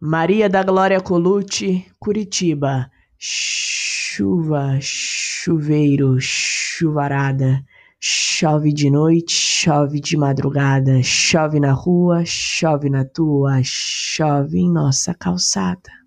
Maria da Glória Colucci, Curitiba. Chuva, chuveiro, chuvarada. Chove de noite, chove de madrugada, chove na rua, chove na tua, chove em nossa calçada.